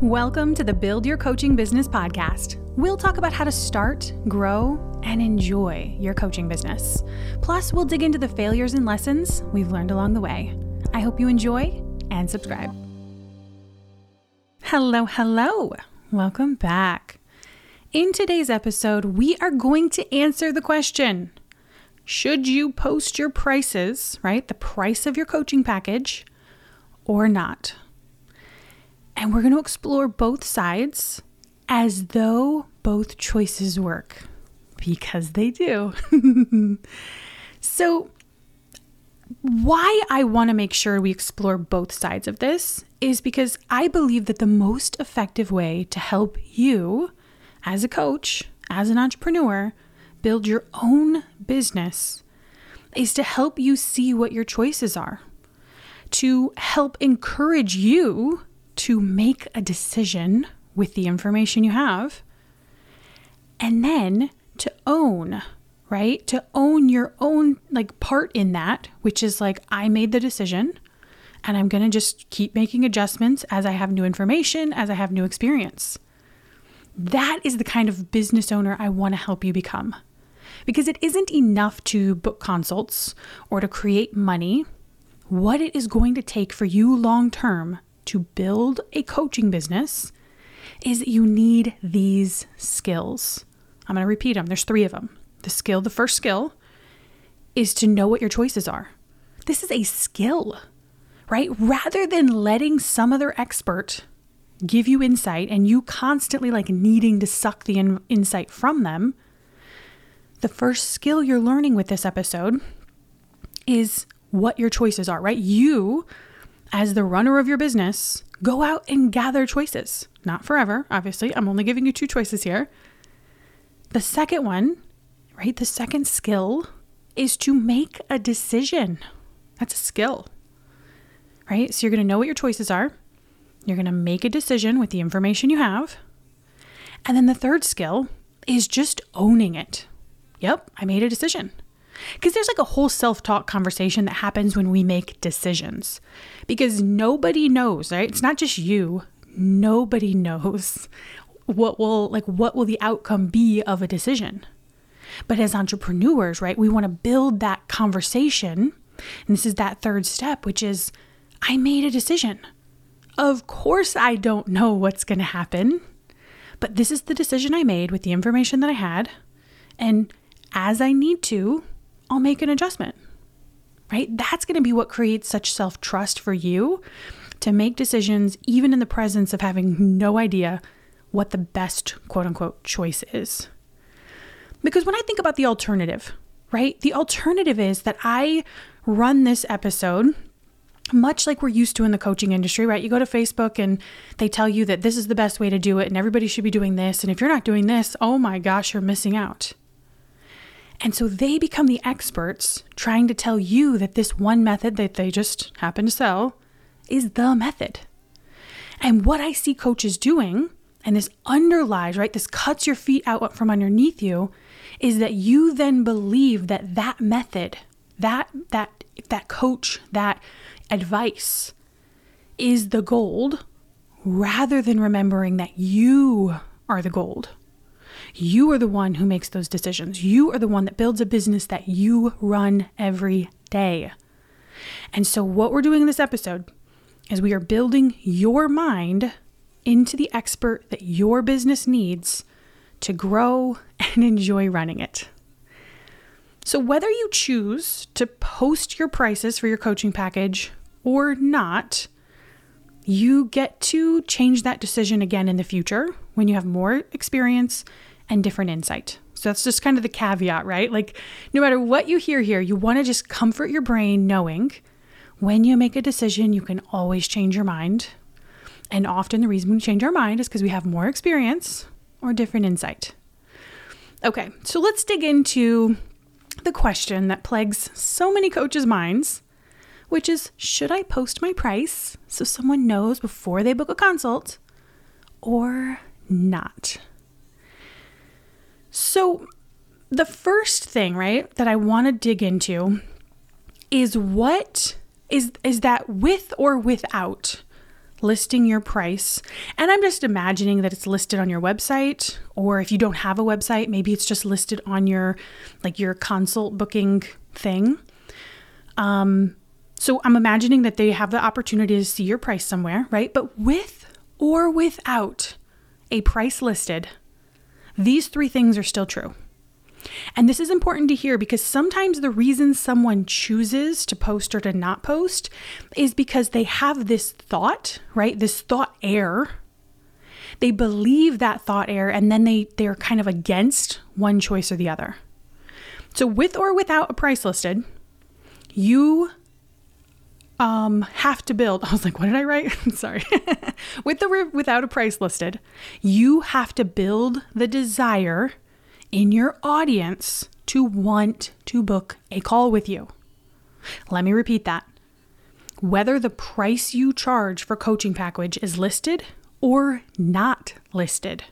Welcome to the Build Your Coaching Business podcast. We'll talk about how to start, grow, and enjoy your coaching business. Plus, we'll dig into the failures and lessons we've learned along the way. I hope you enjoy and subscribe. Hello, hello. Welcome back. In today's episode, we are going to answer the question Should you post your prices, right? The price of your coaching package, or not? And we're going to explore both sides as though both choices work because they do. so, why I want to make sure we explore both sides of this is because I believe that the most effective way to help you as a coach, as an entrepreneur, build your own business is to help you see what your choices are, to help encourage you to make a decision with the information you have, and then to own, right? To own your own like part in that, which is like I made the decision and I'm going to just keep making adjustments as I have new information, as I have new experience. That is the kind of business owner I want to help you become. Because it isn't enough to book consults or to create money. What it is going to take for you long term to build a coaching business is that you need these skills. I'm going to repeat them. There's three of them. The skill, the first skill is to know what your choices are. This is a skill, right? Rather than letting some other expert give you insight and you constantly like needing to suck the in- insight from them, the first skill you're learning with this episode is what your choices are, right? You as the runner of your business, go out and gather choices. Not forever, obviously. I'm only giving you two choices here. The second one, right? The second skill is to make a decision. That's a skill, right? So you're going to know what your choices are. You're going to make a decision with the information you have. And then the third skill is just owning it. Yep, I made a decision. Because there's like a whole self talk conversation that happens when we make decisions. Because nobody knows, right? It's not just you. Nobody knows what will like what will the outcome be of a decision. But as entrepreneurs, right, we want to build that conversation. And this is that third step, which is I made a decision. Of course, I don't know what's going to happen, but this is the decision I made with the information that I had. And as I need to, I'll make an adjustment, right? That's going to be what creates such self trust for you to make decisions, even in the presence of having no idea what the best quote unquote choice is. Because when I think about the alternative, right, the alternative is that I run this episode much like we're used to in the coaching industry, right? You go to Facebook and they tell you that this is the best way to do it and everybody should be doing this. And if you're not doing this, oh my gosh, you're missing out. And so they become the experts trying to tell you that this one method that they just happen to sell is the method. And what I see coaches doing, and this underlies, right, this cuts your feet out from underneath you, is that you then believe that that method, that that that coach, that advice is the gold rather than remembering that you are the gold. You are the one who makes those decisions. You are the one that builds a business that you run every day. And so, what we're doing in this episode is we are building your mind into the expert that your business needs to grow and enjoy running it. So, whether you choose to post your prices for your coaching package or not, you get to change that decision again in the future when you have more experience and different insight. So that's just kind of the caveat, right? Like, no matter what you hear here, you want to just comfort your brain knowing when you make a decision, you can always change your mind. And often the reason we change our mind is because we have more experience or different insight. Okay, so let's dig into the question that plagues so many coaches' minds, which is should I post my price so someone knows before they book a consult or not? So, the first thing, right, that I want to dig into is what is is that with or without listing your price, and I'm just imagining that it's listed on your website, or if you don't have a website, maybe it's just listed on your like your consult booking thing. Um, so I'm imagining that they have the opportunity to see your price somewhere, right? But with or without a price listed, these three things are still true. And this is important to hear because sometimes the reason someone chooses to post or to not post is because they have this thought, right? This thought error. They believe that thought error and then they they're kind of against one choice or the other. So with or without a price listed, you um have to build. I was like, what did I write? Sorry. with the without a price listed, you have to build the desire in your audience to want to book a call with you. Let me repeat that. Whether the price you charge for coaching package is listed or not listed,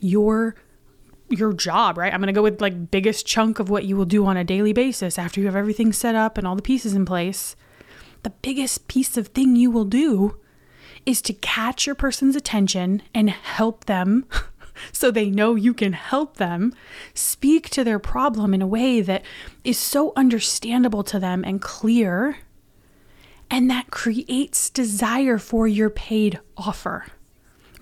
your your job, right? I'm going to go with like biggest chunk of what you will do on a daily basis after you have everything set up and all the pieces in place. The biggest piece of thing you will do is to catch your person's attention and help them so they know you can help them speak to their problem in a way that is so understandable to them and clear. And that creates desire for your paid offer,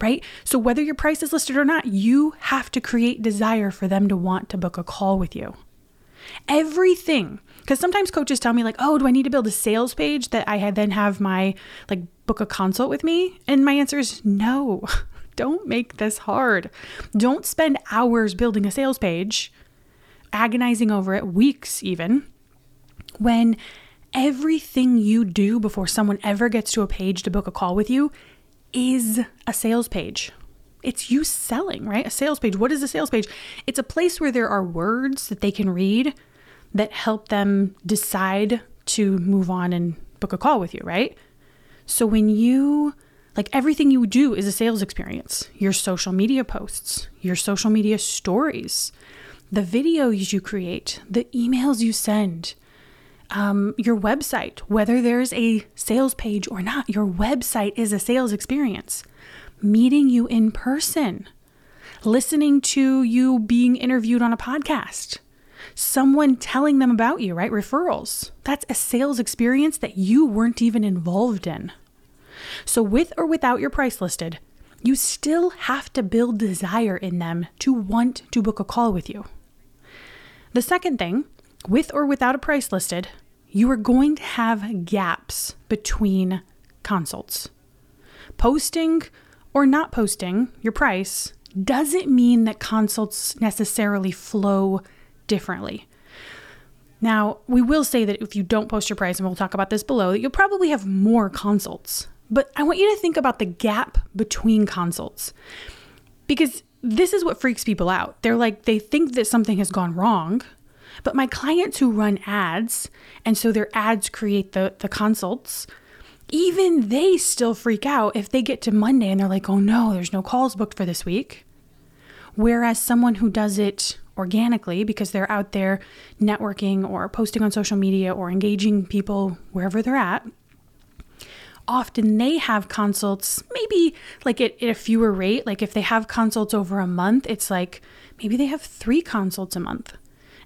right? So, whether your price is listed or not, you have to create desire for them to want to book a call with you. Everything, because sometimes coaches tell me, like, oh, do I need to build a sales page that I then have my, like, book a consult with me? And my answer is no. Don't make this hard. Don't spend hours building a sales page, agonizing over it, weeks even, when everything you do before someone ever gets to a page to book a call with you is a sales page. It's you selling, right? A sales page. What is a sales page? It's a place where there are words that they can read that help them decide to move on and book a call with you, right? So when you like everything you do is a sales experience. Your social media posts, your social media stories, the videos you create, the emails you send, um, your website, whether there's a sales page or not, your website is a sales experience. Meeting you in person, listening to you being interviewed on a podcast, someone telling them about you, right? Referrals. That's a sales experience that you weren't even involved in. So, with or without your price listed, you still have to build desire in them to want to book a call with you. The second thing, with or without a price listed, you are going to have gaps between consults. Posting or not posting your price doesn't mean that consults necessarily flow differently. Now, we will say that if you don't post your price, and we'll talk about this below, that you'll probably have more consults. But I want you to think about the gap between consults because this is what freaks people out. They're like, they think that something has gone wrong. But my clients who run ads, and so their ads create the, the consults, even they still freak out if they get to Monday and they're like, oh no, there's no calls booked for this week. Whereas someone who does it organically because they're out there networking or posting on social media or engaging people wherever they're at, often they have consults, maybe like at, at a fewer rate. Like if they have consults over a month, it's like maybe they have three consults a month.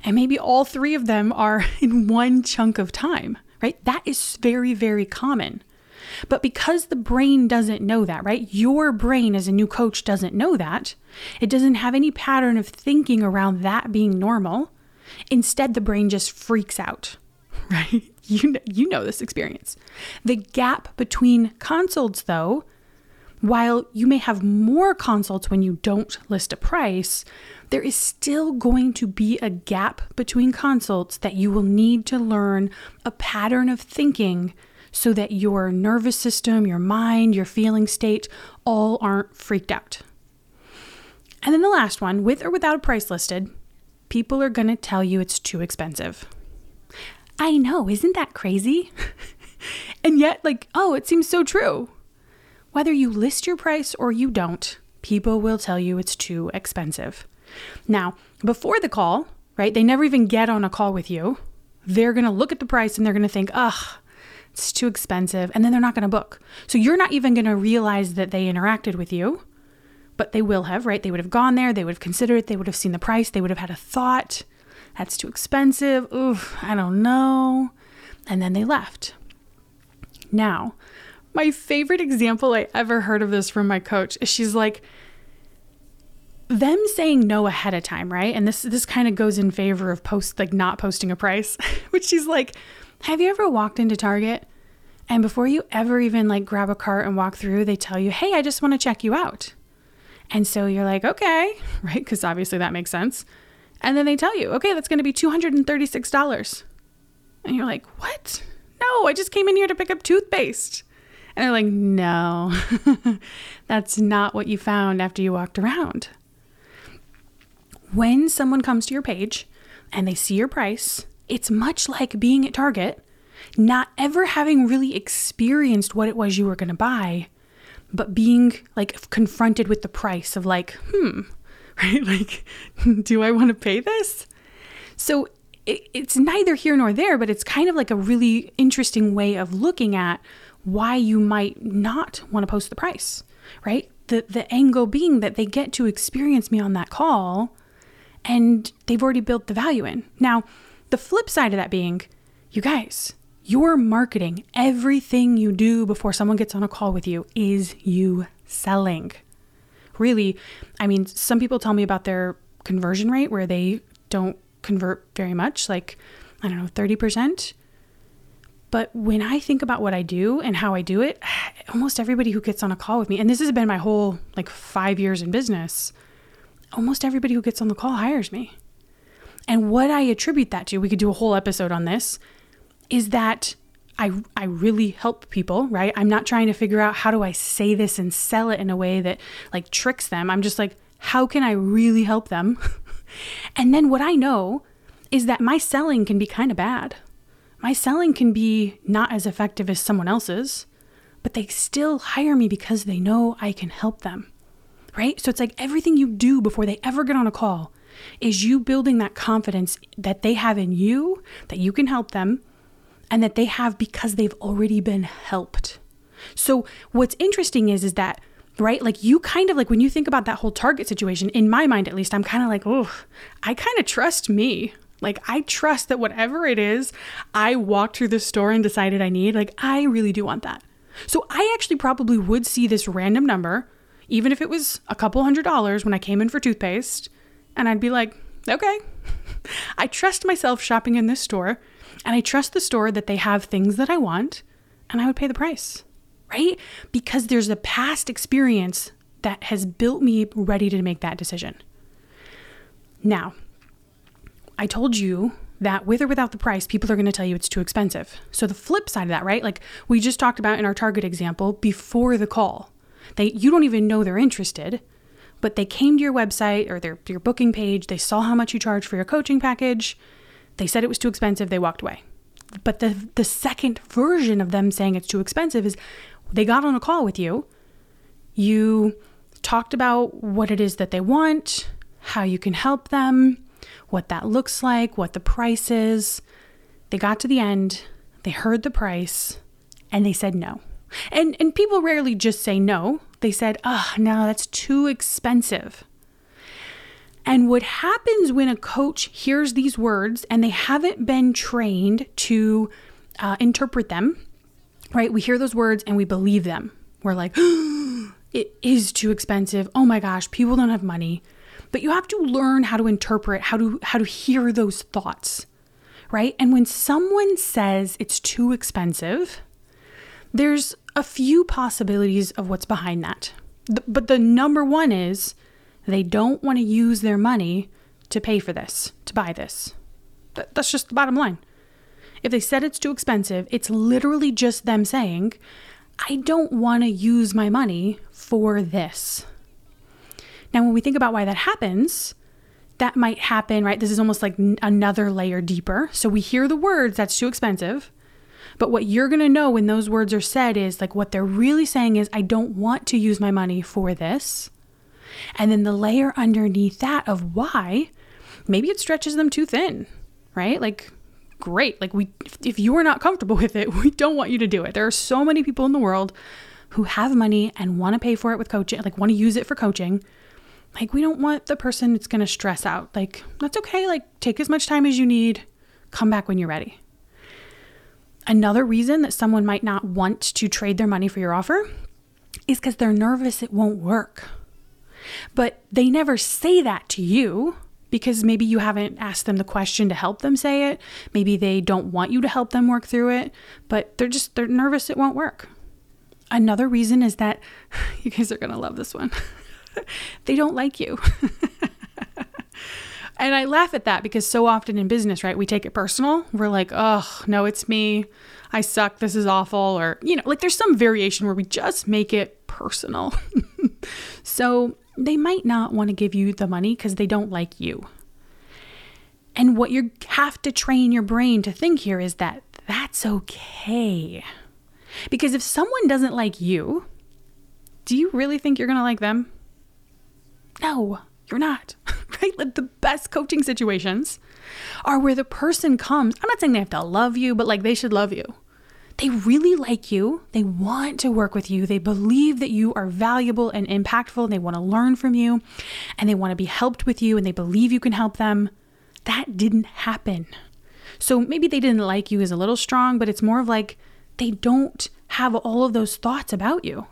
And maybe all three of them are in one chunk of time, right? That is very, very common. But because the brain doesn't know that, right? Your brain as a new coach doesn't know that. It doesn't have any pattern of thinking around that being normal. Instead, the brain just freaks out, right? You know, you know this experience. The gap between consults, though, while you may have more consults when you don't list a price, there is still going to be a gap between consults that you will need to learn a pattern of thinking so that your nervous system, your mind, your feeling state all aren't freaked out. And then the last one, with or without a price listed, people are going to tell you it's too expensive. I know, isn't that crazy? and yet, like, oh, it seems so true. Whether you list your price or you don't, people will tell you it's too expensive. Now, before the call, right, they never even get on a call with you. They're going to look at the price and they're going to think, ugh, it's too expensive. And then they're not going to book. So you're not even going to realize that they interacted with you, but they will have, right? They would have gone there, they would have considered it, they would have seen the price, they would have had a thought. That's too expensive. Oof, I don't know. And then they left. Now, my favorite example I ever heard of this from my coach is she's like, them saying no ahead of time, right? And this this kind of goes in favor of post like not posting a price, which she's like, have you ever walked into Target and before you ever even like grab a cart and walk through, they tell you, "Hey, I just want to check you out." And so you're like, "Okay," right? Because obviously that makes sense. And then they tell you, "Okay, that's going to be two hundred and thirty-six dollars," and you're like, "What? No, I just came in here to pick up toothpaste." And they're like, "No, that's not what you found after you walked around." When someone comes to your page and they see your price it's much like being at Target, not ever having really experienced what it was you were going to buy, but being like confronted with the price of like, hmm, right? Like, do I want to pay this? So it, it's neither here nor there, but it's kind of like a really interesting way of looking at why you might not want to post the price, right? The the angle being that they get to experience me on that call and they've already built the value in. Now, the flip side of that being, you guys, your marketing, everything you do before someone gets on a call with you is you selling. Really, I mean, some people tell me about their conversion rate where they don't convert very much, like, I don't know, 30%. But when I think about what I do and how I do it, almost everybody who gets on a call with me, and this has been my whole like five years in business, almost everybody who gets on the call hires me. And what I attribute that to, we could do a whole episode on this, is that I I really help people, right? I'm not trying to figure out how do I say this and sell it in a way that like tricks them. I'm just like, how can I really help them? and then what I know is that my selling can be kind of bad. My selling can be not as effective as someone else's, but they still hire me because they know I can help them. Right? So it's like everything you do before they ever get on a call is you building that confidence that they have in you, that you can help them, and that they have because they've already been helped. So what's interesting is is that right like you kind of like when you think about that whole target situation in my mind at least i'm kind of like oh i kind of trust me like i trust that whatever it is i walked through the store and decided i need like i really do want that so i actually probably would see this random number even if it was a couple hundred dollars when i came in for toothpaste and I'd be like, okay, I trust myself shopping in this store, and I trust the store that they have things that I want, and I would pay the price, right? Because there's a past experience that has built me ready to make that decision. Now, I told you that with or without the price, people are going to tell you it's too expensive. So the flip side of that, right? Like we just talked about in our target example before the call. They you don't even know they're interested but they came to your website or their your booking page, they saw how much you charge for your coaching package, they said it was too expensive, they walked away. But the the second version of them saying it's too expensive is they got on a call with you. You talked about what it is that they want, how you can help them, what that looks like, what the price is. They got to the end, they heard the price, and they said no. And and people rarely just say no. They said, "Oh, no, that's too expensive." And what happens when a coach hears these words and they haven't been trained to uh, interpret them, right? We hear those words and we believe them. We're like, oh, it is too expensive. Oh my gosh, people don't have money. But you have to learn how to interpret, how to how to hear those thoughts, right? And when someone says it's too expensive, there's a few possibilities of what's behind that. But the number one is they don't want to use their money to pay for this, to buy this. That's just the bottom line. If they said it's too expensive, it's literally just them saying, I don't want to use my money for this. Now, when we think about why that happens, that might happen, right? This is almost like another layer deeper. So we hear the words, that's too expensive. But what you're going to know when those words are said is like what they're really saying is, I don't want to use my money for this. And then the layer underneath that of why, maybe it stretches them too thin, right? Like, great. Like we if, you are not comfortable with it, we don't want you to do it. There are so many people in the world who have money and want to pay for it with coaching, like want to use it for coaching. Like we don't want the person that's going to stress out. Like that's okay. Like take as much time as you need. Come back when you're ready. Another reason that someone might not want to trade their money for your offer is because they're nervous it won't work. But they never say that to you because maybe you haven't asked them the question to help them say it. Maybe they don't want you to help them work through it, but they're just they're nervous it won't work. Another reason is that you guys are going to love this one. they don't like you. and I laugh at that because so often in business, right, we take it personal. We're like, oh, no, it's me. I suck. This is awful. Or, you know, like there's some variation where we just make it personal. so they might not want to give you the money because they don't like you. And what you have to train your brain to think here is that that's okay. Because if someone doesn't like you, do you really think you're going to like them? No, you're not. Right? Like the best coaching situations are where the person comes. I'm not saying they have to love you, but like they should love you. They really like you. They want to work with you. They believe that you are valuable and impactful. And they want to learn from you and they want to be helped with you and they believe you can help them. That didn't happen. So maybe they didn't like you is a little strong, but it's more of like they don't have all of those thoughts about you.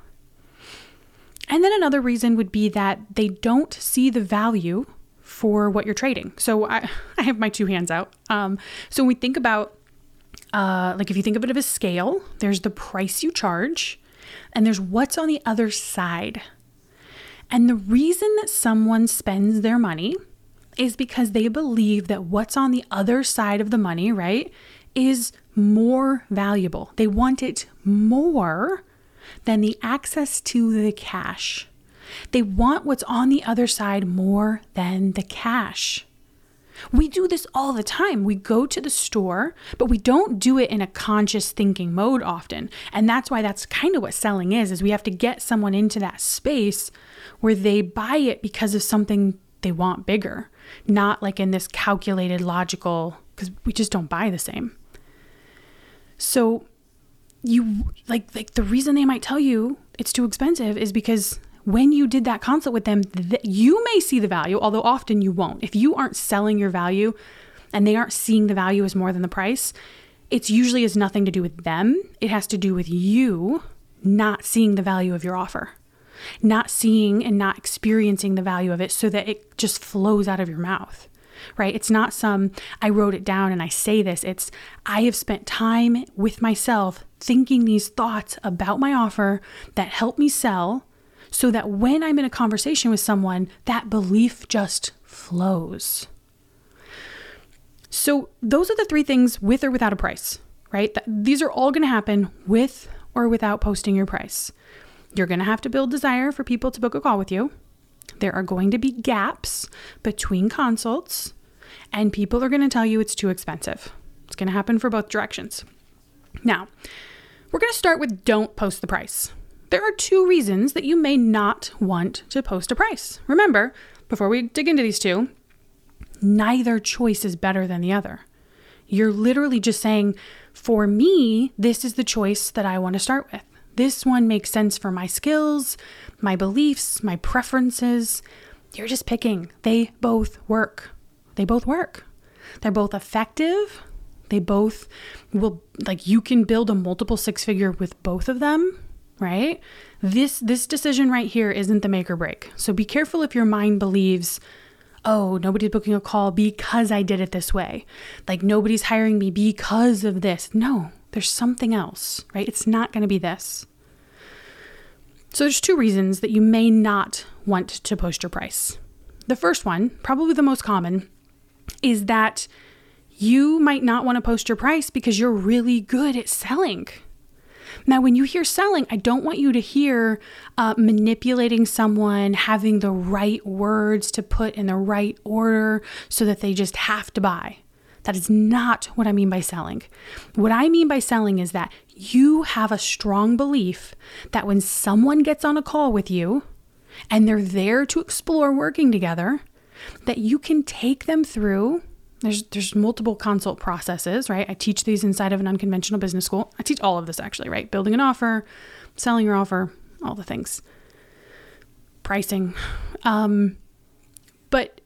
And then another reason would be that they don't see the value for what you're trading. So I, I have my two hands out. Um, so when we think about, uh, like if you think of it as a scale, there's the price you charge, and there's what's on the other side. And the reason that someone spends their money is because they believe that what's on the other side of the money, right, is more valuable. They want it more than the access to the cash. They want what's on the other side more than the cash. We do this all the time. We go to the store, but we don't do it in a conscious thinking mode often. And that's why that's kind of what selling is is we have to get someone into that space where they buy it because of something they want bigger, not like in this calculated logical cuz we just don't buy the same. So you like like the reason they might tell you it's too expensive is because when you did that consult with them, th- you may see the value, although often you won't. If you aren't selling your value and they aren't seeing the value as more than the price, it's usually has nothing to do with them. It has to do with you not seeing the value of your offer, not seeing and not experiencing the value of it so that it just flows out of your mouth right? It's not some, I wrote it down and I say this. It's, I have spent time with myself thinking these thoughts about my offer that help me sell so that when I'm in a conversation with someone, that belief just flows. So, those are the three things with or without a price, right? These are all going to happen with or without posting your price. You're going to have to build desire for people to book a call with you. There are going to be gaps between consults, and people are going to tell you it's too expensive. It's going to happen for both directions. Now, we're going to start with don't post the price. There are two reasons that you may not want to post a price. Remember, before we dig into these two, neither choice is better than the other. You're literally just saying, for me, this is the choice that I want to start with. This one makes sense for my skills, my beliefs, my preferences. You're just picking. They both work. They both work. They're both effective. They both will like you can build a multiple six figure with both of them, right? This this decision right here isn't the make or break. So be careful if your mind believes, "Oh, nobody's booking a call because I did it this way." Like nobody's hiring me because of this. No, there's something else, right? It's not going to be this. So there's two reasons that you may not want to post your price. The first one, probably the most common, is that you might not want to post your price because you're really good at selling. Now, when you hear selling, I don't want you to hear uh, manipulating someone, having the right words to put in the right order so that they just have to buy. That is not what I mean by selling. What I mean by selling is that you have a strong belief that when someone gets on a call with you and they're there to explore working together, that you can take them through there's there's multiple consult processes, right? I teach these inside of an unconventional business school. I teach all of this actually, right? Building an offer, selling your offer, all the things. Pricing. Um, but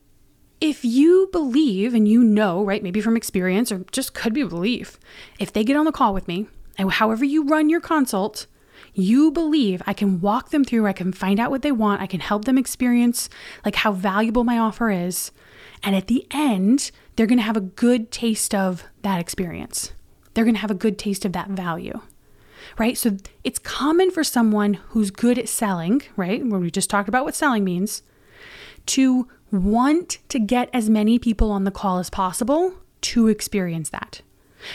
if you believe and you know, right, maybe from experience or just could be belief, if they get on the call with me and however you run your consult, you believe I can walk them through, I can find out what they want, I can help them experience like how valuable my offer is. And at the end, they're going to have a good taste of that experience. They're going to have a good taste of that value. Right? So it's common for someone who's good at selling, right? When we just talked about what selling means, to want to get as many people on the call as possible to experience that.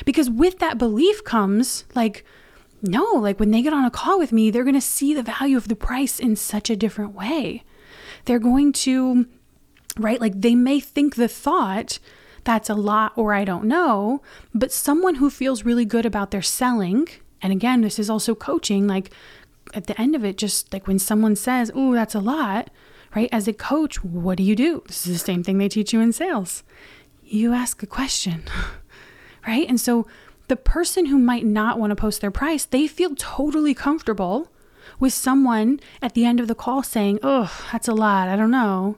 Because with that belief comes like, no, like when they get on a call with me, they're going to see the value of the price in such a different way. They're going to, right? Like they may think the thought, that's a lot or I don't know, but someone who feels really good about their selling, and again, this is also coaching, like at the end of it, just like when someone says, Oh, that's a lot, right? As a coach, what do you do? This is the same thing they teach you in sales. You ask a question, right? And so the person who might not want to post their price, they feel totally comfortable with someone at the end of the call saying, Oh, that's a lot. I don't know.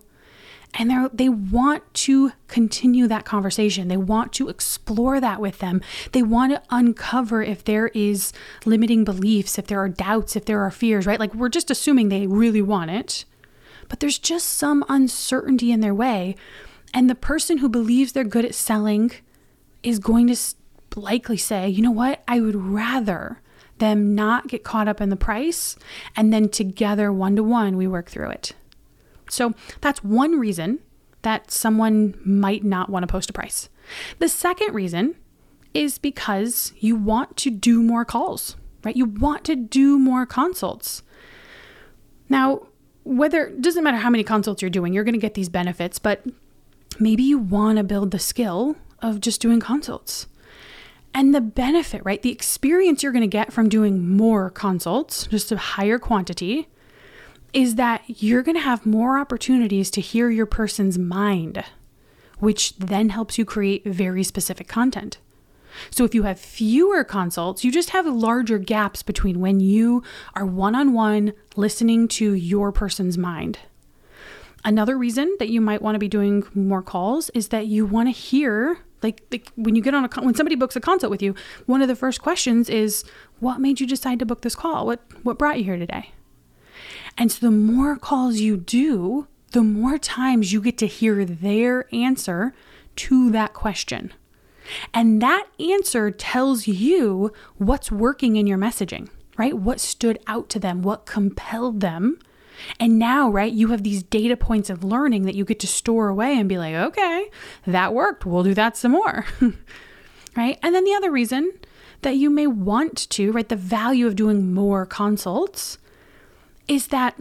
And they they want to continue that conversation. They want to explore that with them. They want to uncover if there is limiting beliefs, if there are doubts, if there are fears, right? Like we're just assuming they really want it but there's just some uncertainty in their way. And the person who believes they're good at selling is going to likely say, you know what, I would rather them not get caught up in the price and then together, one to one, we work through it. So that's one reason that someone might not want to post a price. The second reason is because you want to do more calls, right? You want to do more consults. Now, whether doesn't matter how many consults you're doing, you're going to get these benefits, but maybe you want to build the skill of just doing consults. And the benefit, right? The experience you're going to get from doing more consults, just a higher quantity, is that you're going to have more opportunities to hear your person's mind, which then helps you create very specific content. So if you have fewer consults, you just have larger gaps between when you are one on one listening to your person's mind. Another reason that you might want to be doing more calls is that you want to hear like, like when you get on a when somebody books a consult with you, one of the first questions is what made you decide to book this call? What what brought you here today? And so the more calls you do, the more times you get to hear their answer to that question. And that answer tells you what's working in your messaging, right? What stood out to them, what compelled them. And now, right, you have these data points of learning that you get to store away and be like, okay, that worked. We'll do that some more. right? And then the other reason that you may want to, right, the value of doing more consults is that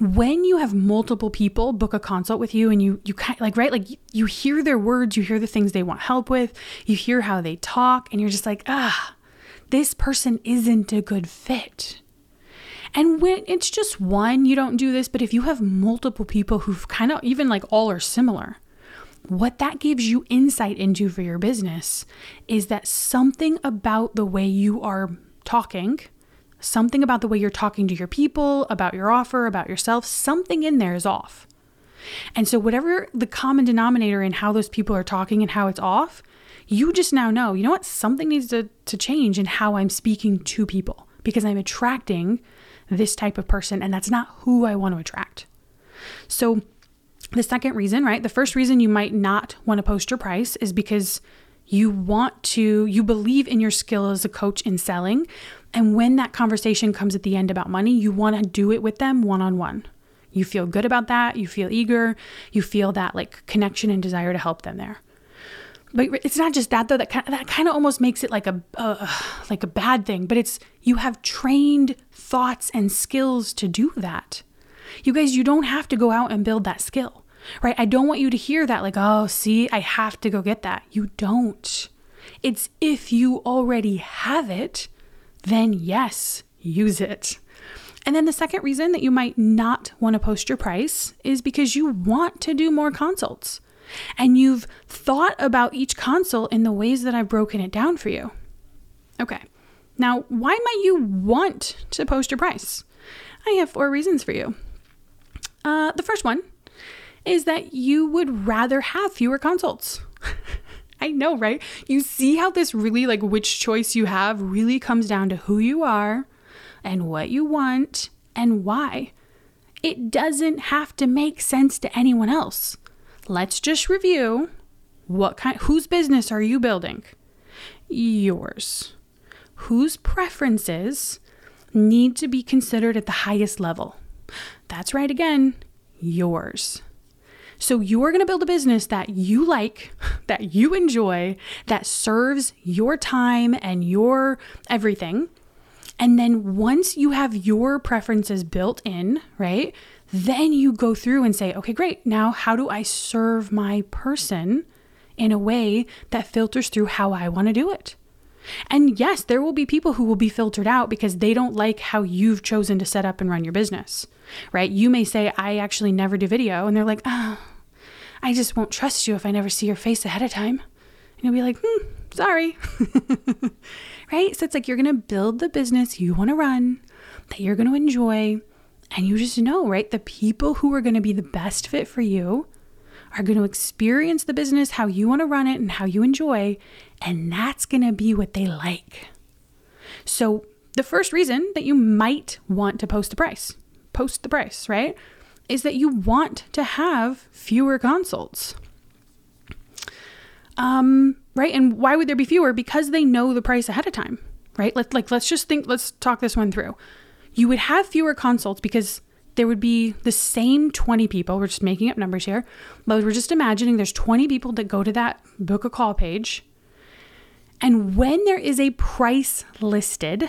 when you have multiple people book a consult with you and you you kind like right like you hear their words you hear the things they want help with you hear how they talk and you're just like ah this person isn't a good fit. And when it's just one you don't do this but if you have multiple people who've kind of even like all are similar what that gives you insight into for your business is that something about the way you are talking Something about the way you're talking to your people, about your offer, about yourself, something in there is off. And so, whatever the common denominator in how those people are talking and how it's off, you just now know, you know what? Something needs to, to change in how I'm speaking to people because I'm attracting this type of person, and that's not who I want to attract. So, the second reason, right? The first reason you might not want to post your price is because you want to, you believe in your skill as a coach in selling, and when that conversation comes at the end about money, you want to do it with them one on one. You feel good about that. You feel eager. You feel that like connection and desire to help them there. But it's not just that though. That kind of, that kind of almost makes it like a uh, like a bad thing. But it's you have trained thoughts and skills to do that. You guys, you don't have to go out and build that skill, right? I don't want you to hear that like, oh, see, I have to go get that. You don't. It's if you already have it, then yes, use it. And then the second reason that you might not want to post your price is because you want to do more consults. and you've thought about each consult in the ways that I've broken it down for you. Okay, now why might you want to post your price? I have four reasons for you. Uh, the first one is that you would rather have fewer consults. I know, right? You see how this really, like, which choice you have really comes down to who you are and what you want and why. It doesn't have to make sense to anyone else. Let's just review what kind whose business are you building? Yours. Whose preferences need to be considered at the highest level? That's right again, yours. So you're going to build a business that you like, that you enjoy, that serves your time and your everything. And then once you have your preferences built in, right? Then you go through and say, okay, great. Now, how do I serve my person in a way that filters through how I want to do it? And yes, there will be people who will be filtered out because they don't like how you've chosen to set up and run your business, right? You may say, I actually never do video. And they're like, oh, I just won't trust you if I never see your face ahead of time. And you'll be like, hmm, sorry. right? So it's like you're going to build the business you want to run, that you're going to enjoy. And you just know, right? The people who are going to be the best fit for you are going to experience the business how you want to run it and how you enjoy. And that's going to be what they like. So, the first reason that you might want to post the price, post the price, right? Is that you want to have fewer consults. Um, right? And why would there be fewer? Because they know the price ahead of time, right? Let, like, let's just think, let's talk this one through. You would have fewer consults because there would be the same 20 people. We're just making up numbers here, but we're just imagining there's 20 people that go to that book a call page. And when there is a price listed,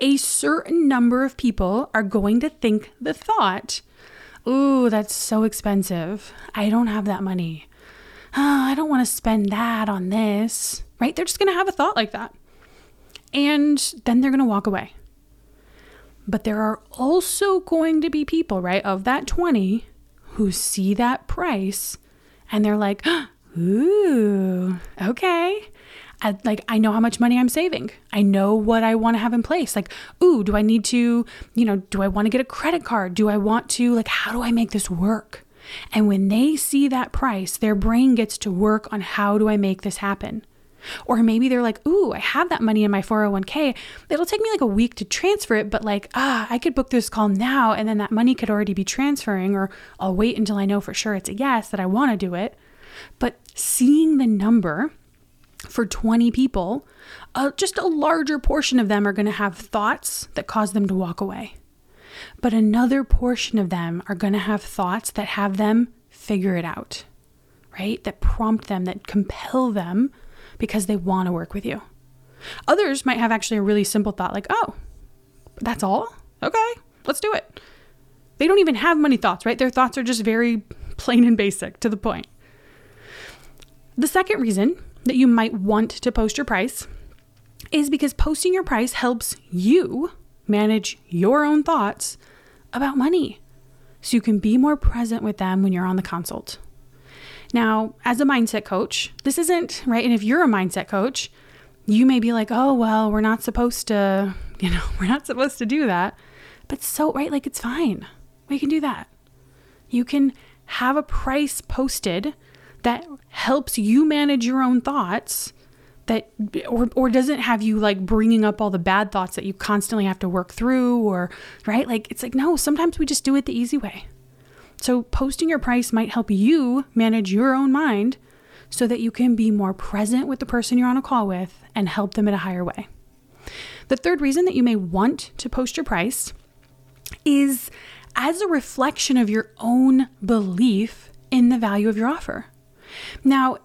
a certain number of people are going to think the thought, Ooh, that's so expensive. I don't have that money. Oh, I don't want to spend that on this, right? They're just going to have a thought like that. And then they're going to walk away. But there are also going to be people, right, of that 20 who see that price and they're like, ooh, okay. I, like I know how much money I'm saving. I know what I want to have in place. Like, ooh, do I need to, you know, do I want to get a credit card? Do I want to like how do I make this work? And when they see that price, their brain gets to work on how do I make this happen? Or maybe they're like, ooh, I have that money in my 401k. It'll take me like a week to transfer it, but like, ah, I could book this call now and then that money could already be transferring, or I'll wait until I know for sure it's a yes that I want to do it. But seeing the number for 20 people, uh, just a larger portion of them are going to have thoughts that cause them to walk away. But another portion of them are going to have thoughts that have them figure it out, right? That prompt them, that compel them because they want to work with you. Others might have actually a really simple thought like, oh, that's all? Okay, let's do it. They don't even have money thoughts, right? Their thoughts are just very plain and basic to the point. The second reason that you might want to post your price is because posting your price helps you manage your own thoughts about money so you can be more present with them when you're on the consult. Now, as a mindset coach, this isn't right. And if you're a mindset coach, you may be like, oh, well, we're not supposed to, you know, we're not supposed to do that. But so, right, like it's fine. We can do that. You can have a price posted that helps you manage your own thoughts that or or doesn't have you like bringing up all the bad thoughts that you constantly have to work through or right? Like it's like no sometimes we just do it the easy way. So posting your price might help you manage your own mind so that you can be more present with the person you're on a call with and help them in a higher way. The third reason that you may want to post your price is as a reflection of your own belief in the value of your offer now,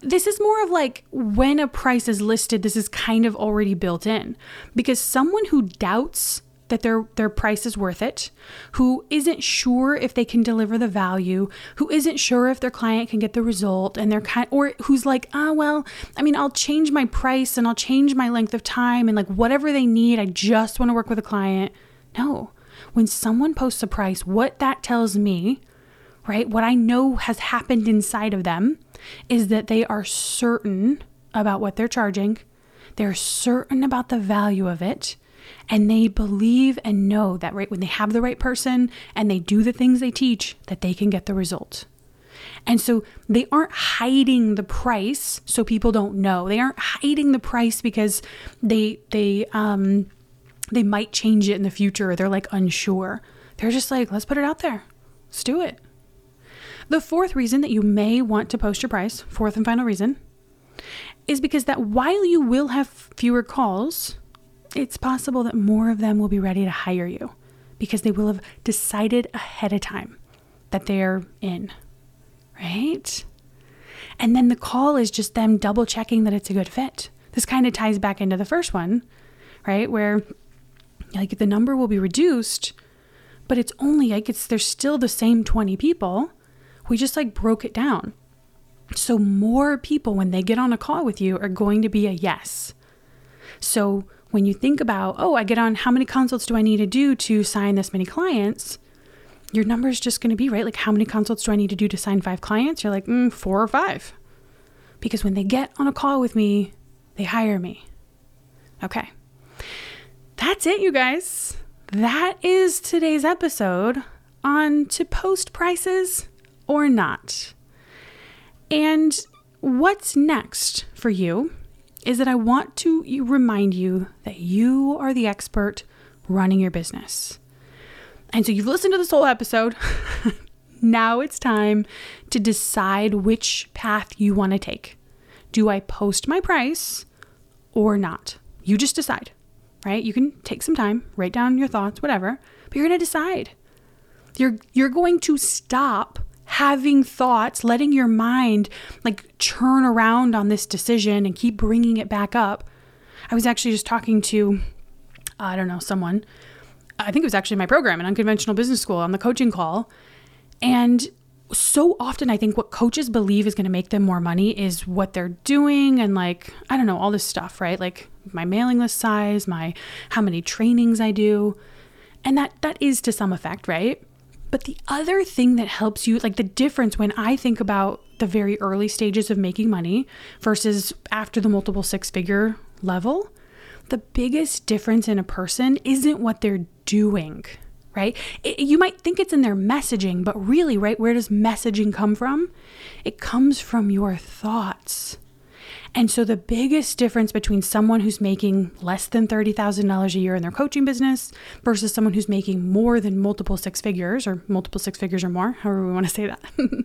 this is more of like when a price is listed, this is kind of already built in because someone who doubts that their their price is worth it, who isn't sure if they can deliver the value, who isn't sure if their client can get the result and they're kind or who's like, "Ah, oh, well, I mean, I'll change my price and I'll change my length of time and like whatever they need, I just want to work with a client." No. When someone posts a price, what that tells me right? What I know has happened inside of them is that they are certain about what they're charging, they're certain about the value of it, and they believe and know that right when they have the right person and they do the things they teach that they can get the result. And so they aren't hiding the price so people don't know. They aren't hiding the price because they they um they might change it in the future or they're like unsure. They're just like, let's put it out there. Let's do it. The fourth reason that you may want to post your price, fourth and final reason, is because that while you will have fewer calls, it's possible that more of them will be ready to hire you because they will have decided ahead of time that they're in, right? And then the call is just them double checking that it's a good fit. This kind of ties back into the first one, right? Where like the number will be reduced, but it's only like it's there's still the same 20 people. We just like broke it down. So more people when they get on a call with you are going to be a yes. So when you think about, oh, I get on how many consults do I need to do to sign this many clients? Your number is just going to be right. Like, how many consults do I need to do to sign five clients? You're like, mm, four or five. Because when they get on a call with me, they hire me. Okay. That's it, you guys. That is today's episode on to post prices or not. And what's next for you is that I want to remind you that you are the expert running your business. And so you've listened to this whole episode. now it's time to decide which path you want to take. Do I post my price or not? You just decide, right? You can take some time, write down your thoughts, whatever, but you're going to decide. You're you're going to stop having thoughts, letting your mind like churn around on this decision and keep bringing it back up. I was actually just talking to, I don't know, someone. I think it was actually my program in Unconventional Business School on the coaching call. And so often, I think what coaches believe is going to make them more money is what they're doing and, like, I don't know, all this stuff, right? Like my mailing list size, my how many trainings I do. And that that is to some effect, right? But the other thing that helps you, like the difference when I think about the very early stages of making money versus after the multiple six figure level, the biggest difference in a person isn't what they're doing, right? It, you might think it's in their messaging, but really, right, where does messaging come from? It comes from your thoughts. And so the biggest difference between someone who's making less than $30,000 a year in their coaching business versus someone who's making more than multiple six figures or multiple six figures or more, however we want to say that,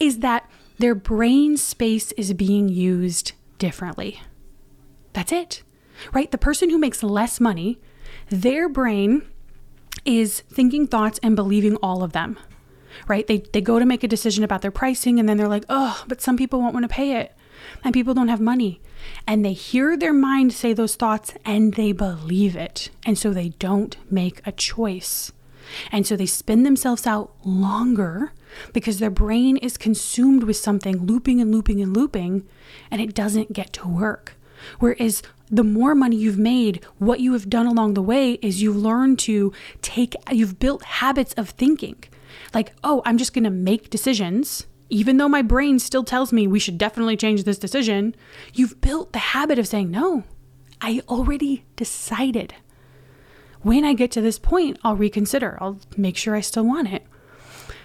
is that their brain space is being used differently. That's it. Right? The person who makes less money, their brain is thinking thoughts and believing all of them. Right? They they go to make a decision about their pricing and then they're like, "Oh, but some people won't want to pay it." And people don't have money. And they hear their mind say those thoughts and they believe it. And so they don't make a choice. And so they spin themselves out longer because their brain is consumed with something, looping and looping and looping, and it doesn't get to work. Whereas the more money you've made, what you have done along the way is you've learned to take, you've built habits of thinking. Like, oh, I'm just going to make decisions even though my brain still tells me we should definitely change this decision, you've built the habit of saying, no, I already decided. When I get to this point, I'll reconsider. I'll make sure I still want it.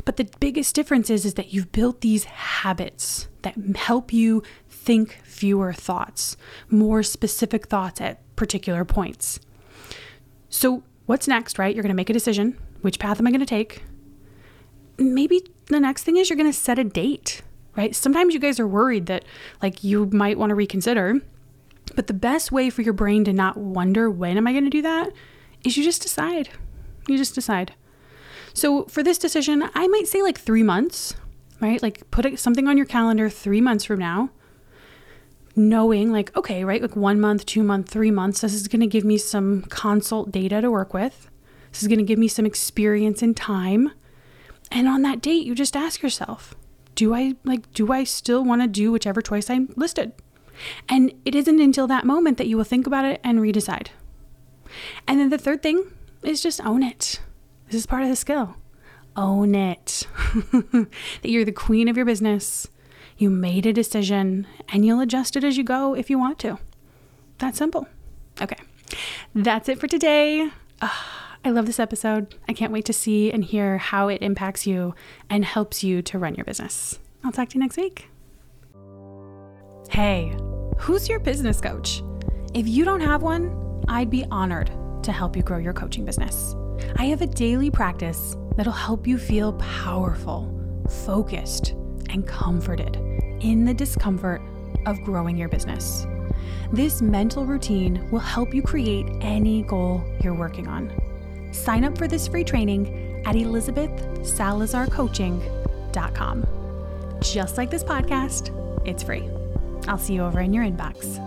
But the biggest difference is, is that you've built these habits that help you think fewer thoughts, more specific thoughts at particular points. So, what's next, right? You're going to make a decision. Which path am I going to take? maybe the next thing is you're going to set a date, right? Sometimes you guys are worried that like you might want to reconsider. But the best way for your brain to not wonder when am I going to do that is you just decide. You just decide. So for this decision, I might say like 3 months, right? Like put something on your calendar 3 months from now. Knowing like okay, right? Like 1 month, 2 month, 3 months, this is to give me some consult data to work with. This is to give me some experience and time and on that date, you just ask yourself, do I like do I still want to do whichever choice I listed? And it isn't until that moment that you will think about it and redecide. And then the third thing is just own it. This is part of the skill. own it. that you're the queen of your business. You made a decision and you'll adjust it as you go if you want to. That simple. Okay. That's it for today. Ah. I love this episode. I can't wait to see and hear how it impacts you and helps you to run your business. I'll talk to you next week. Hey, who's your business coach? If you don't have one, I'd be honored to help you grow your coaching business. I have a daily practice that'll help you feel powerful, focused, and comforted in the discomfort of growing your business. This mental routine will help you create any goal you're working on. Sign up for this free training at elizabethsalazarcoaching.com. Just like this podcast, it's free. I'll see you over in your inbox.